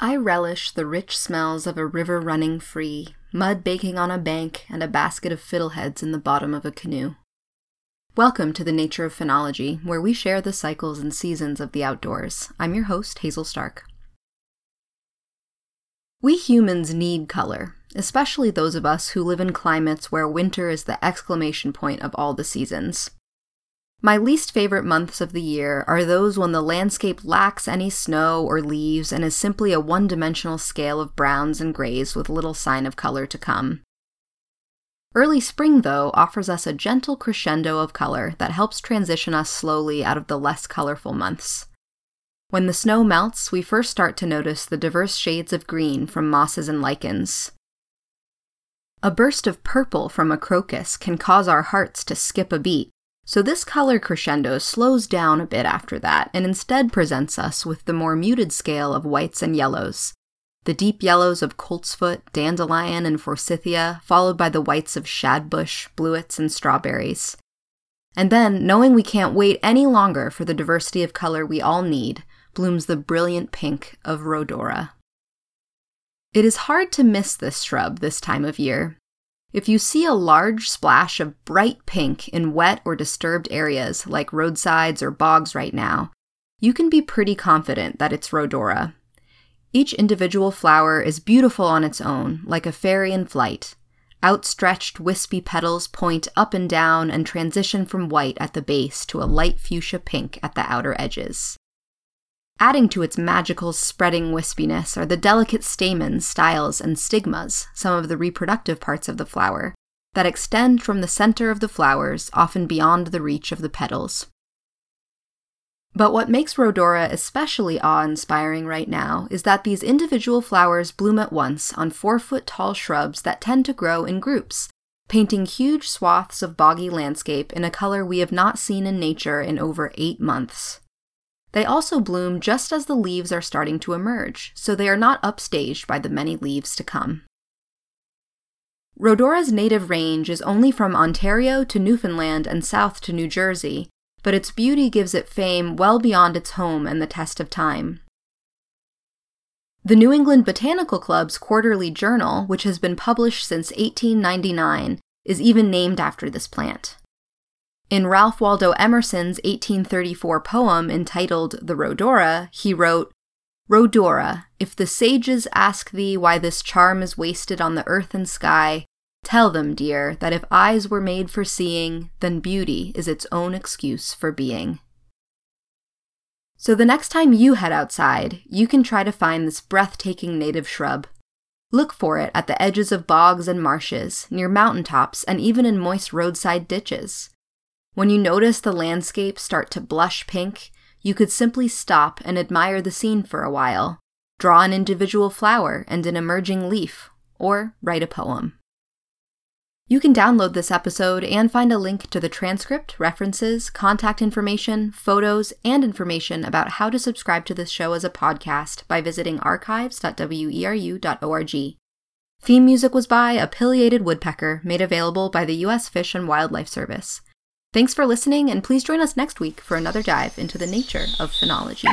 I relish the rich smells of a river running free, mud baking on a bank, and a basket of fiddleheads in the bottom of a canoe. Welcome to the Nature of Phenology, where we share the cycles and seasons of the outdoors. I'm your host, Hazel Stark. We humans need color, especially those of us who live in climates where winter is the exclamation point of all the seasons. My least favorite months of the year are those when the landscape lacks any snow or leaves and is simply a one dimensional scale of browns and grays with little sign of color to come. Early spring, though, offers us a gentle crescendo of color that helps transition us slowly out of the less colorful months. When the snow melts, we first start to notice the diverse shades of green from mosses and lichens. A burst of purple from a crocus can cause our hearts to skip a beat, so this color crescendo slows down a bit after that and instead presents us with the more muted scale of whites and yellows. The deep yellows of coltsfoot, dandelion, and forsythia, followed by the whites of shadbush, bluets, and strawberries. And then, knowing we can't wait any longer for the diversity of color we all need, blooms the brilliant pink of rhodora. It is hard to miss this shrub this time of year, if you see a large splash of bright pink in wet or disturbed areas like roadsides or bogs right now, you can be pretty confident that it's Rhodora. Each individual flower is beautiful on its own, like a fairy in flight. Outstretched, wispy petals point up and down and transition from white at the base to a light fuchsia pink at the outer edges. Adding to its magical spreading wispiness are the delicate stamens, styles, and stigmas, some of the reproductive parts of the flower, that extend from the center of the flowers, often beyond the reach of the petals. But what makes Rhodora especially awe inspiring right now is that these individual flowers bloom at once on four foot tall shrubs that tend to grow in groups, painting huge swaths of boggy landscape in a color we have not seen in nature in over eight months. They also bloom just as the leaves are starting to emerge, so they are not upstaged by the many leaves to come. Rhodora's native range is only from Ontario to Newfoundland and south to New Jersey, but its beauty gives it fame well beyond its home and the test of time. The New England Botanical Club's quarterly journal, which has been published since 1899, is even named after this plant. In Ralph Waldo Emerson's 1834 poem entitled The Rhodora, he wrote, Rhodora, if the sages ask thee why this charm is wasted on the earth and sky, tell them, dear, that if eyes were made for seeing, then beauty is its own excuse for being. So the next time you head outside, you can try to find this breathtaking native shrub. Look for it at the edges of bogs and marshes, near mountain tops, and even in moist roadside ditches. When you notice the landscape start to blush pink, you could simply stop and admire the scene for a while, draw an individual flower and an emerging leaf, or write a poem. You can download this episode and find a link to the transcript, references, contact information, photos, and information about how to subscribe to this show as a podcast by visiting archives.weru.org. Theme music was by a pileated woodpecker made available by the U.S. Fish and Wildlife Service. Thanks for listening, and please join us next week for another dive into the nature of phenology.